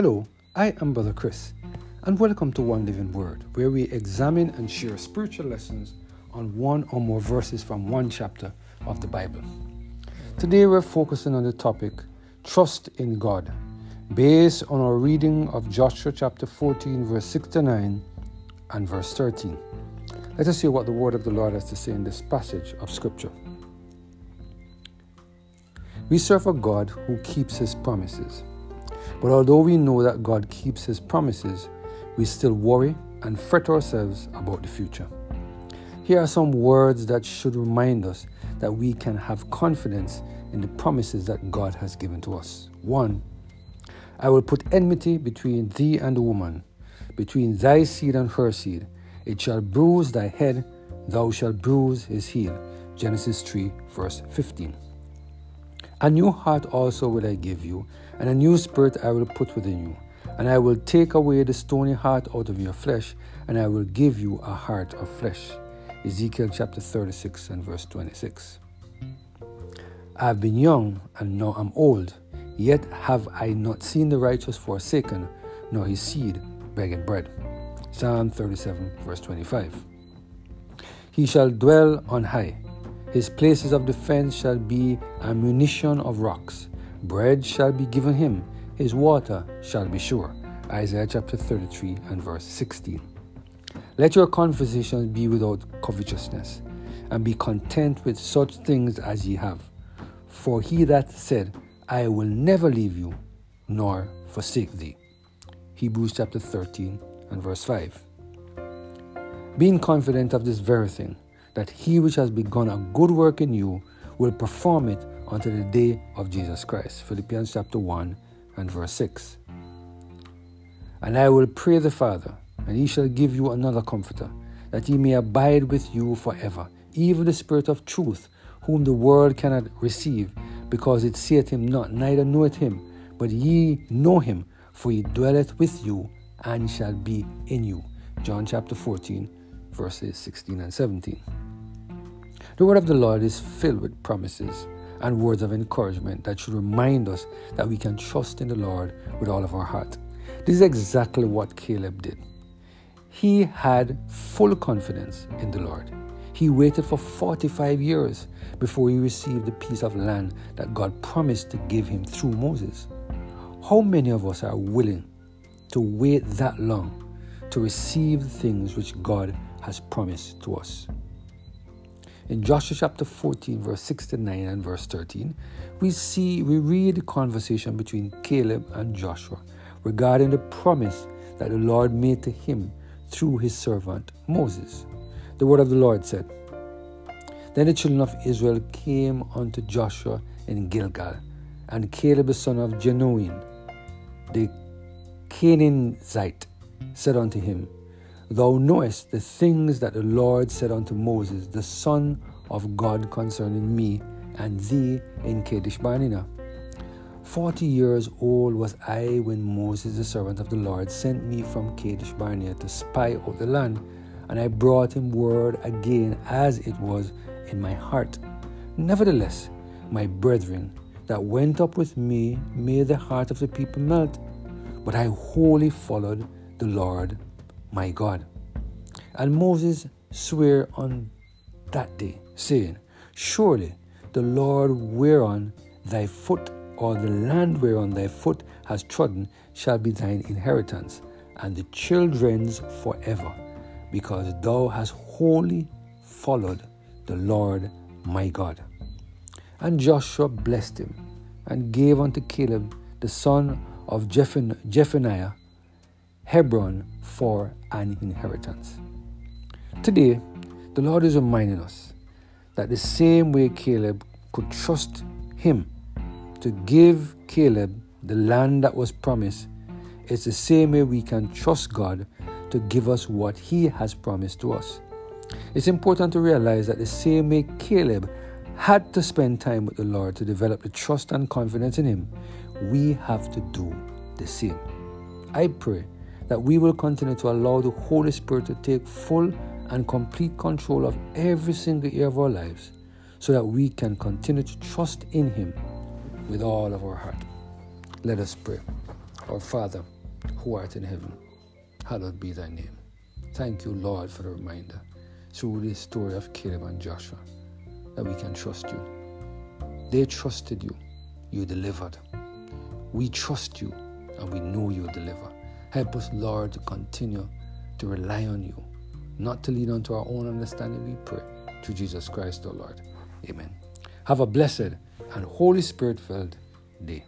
Hello, I am Brother Chris, and welcome to One Living Word, where we examine and share spiritual lessons on one or more verses from one chapter of the Bible. Today we're focusing on the topic Trust in God, based on our reading of Joshua chapter 14, verse 6 to 9 and verse 13. Let us hear what the word of the Lord has to say in this passage of Scripture. We serve a God who keeps his promises. But although we know that God keeps his promises, we still worry and fret ourselves about the future. Here are some words that should remind us that we can have confidence in the promises that God has given to us. 1. I will put enmity between thee and the woman, between thy seed and her seed. It shall bruise thy head, thou shalt bruise his heel. Genesis 3, verse 15. A new heart also will I give you, and a new spirit I will put within you. And I will take away the stony heart out of your flesh, and I will give you a heart of flesh. Ezekiel chapter 36 and verse 26. I have been young, and now I am old, yet have I not seen the righteous forsaken, nor his seed begging bread. Psalm 37 verse 25. He shall dwell on high his places of defense shall be a munition of rocks. Bread shall be given him, his water shall be sure. Isaiah chapter 33 and verse 16. Let your conversations be without covetousness, and be content with such things as ye have. For he that said, I will never leave you, nor forsake thee. Hebrews chapter 13 and verse 5. Being confident of this very thing, that he which has begun a good work in you will perform it until the day of Jesus Christ. Philippians chapter 1 and verse 6. And I will pray the Father, and he shall give you another comforter, that he may abide with you forever, even the Spirit of truth, whom the world cannot receive, because it seeth him not, neither knoweth him, but ye know him, for he dwelleth with you and shall be in you. John chapter 14, verses 16 and 17. The word of the Lord is filled with promises and words of encouragement that should remind us that we can trust in the Lord with all of our heart. This is exactly what Caleb did. He had full confidence in the Lord. He waited for 45 years before he received the piece of land that God promised to give him through Moses. How many of us are willing to wait that long to receive the things which God has promised to us? In Joshua chapter 14, verse 6 to 9 and verse 13, we see, we read the conversation between Caleb and Joshua regarding the promise that the Lord made to him through his servant Moses. The word of the Lord said, Then the children of Israel came unto Joshua in Gilgal, and Caleb the son of Jephunneh, the Kenizzite, said unto him, Thou knowest the things that the Lord said unto Moses, the Son of God, concerning me and thee in Kadesh Barnea. Forty years old was I when Moses, the servant of the Lord, sent me from Kadesh Barnea to spy out the land, and I brought him word again as it was in my heart. Nevertheless, my brethren that went up with me made the heart of the people melt, but I wholly followed the Lord my God. And Moses sware on that day, saying, Surely the Lord whereon thy foot, or the land whereon thy foot has trodden, shall be thine inheritance, and the children's forever, because thou hast wholly followed the Lord my God. And Joshua blessed him, and gave unto Caleb the son of Jephunneh Hebron for an inheritance. Today, the Lord is reminding us that the same way Caleb could trust him to give Caleb the land that was promised, it's the same way we can trust God to give us what he has promised to us. It's important to realize that the same way Caleb had to spend time with the Lord to develop the trust and confidence in him, we have to do the same. I pray that we will continue to allow the Holy Spirit to take full and complete control of every single year of our lives so that we can continue to trust in Him with all of our heart. Let us pray. Our Father, who art in heaven, hallowed be thy name. Thank you, Lord, for the reminder through this story of Caleb and Joshua that we can trust you. They trusted you, you delivered. We trust you and we know you deliver. Help us, Lord, to continue to rely on you, not to lean onto our own understanding, we pray. Through Jesus Christ, our Lord. Amen. Have a blessed and Holy Spirit filled day.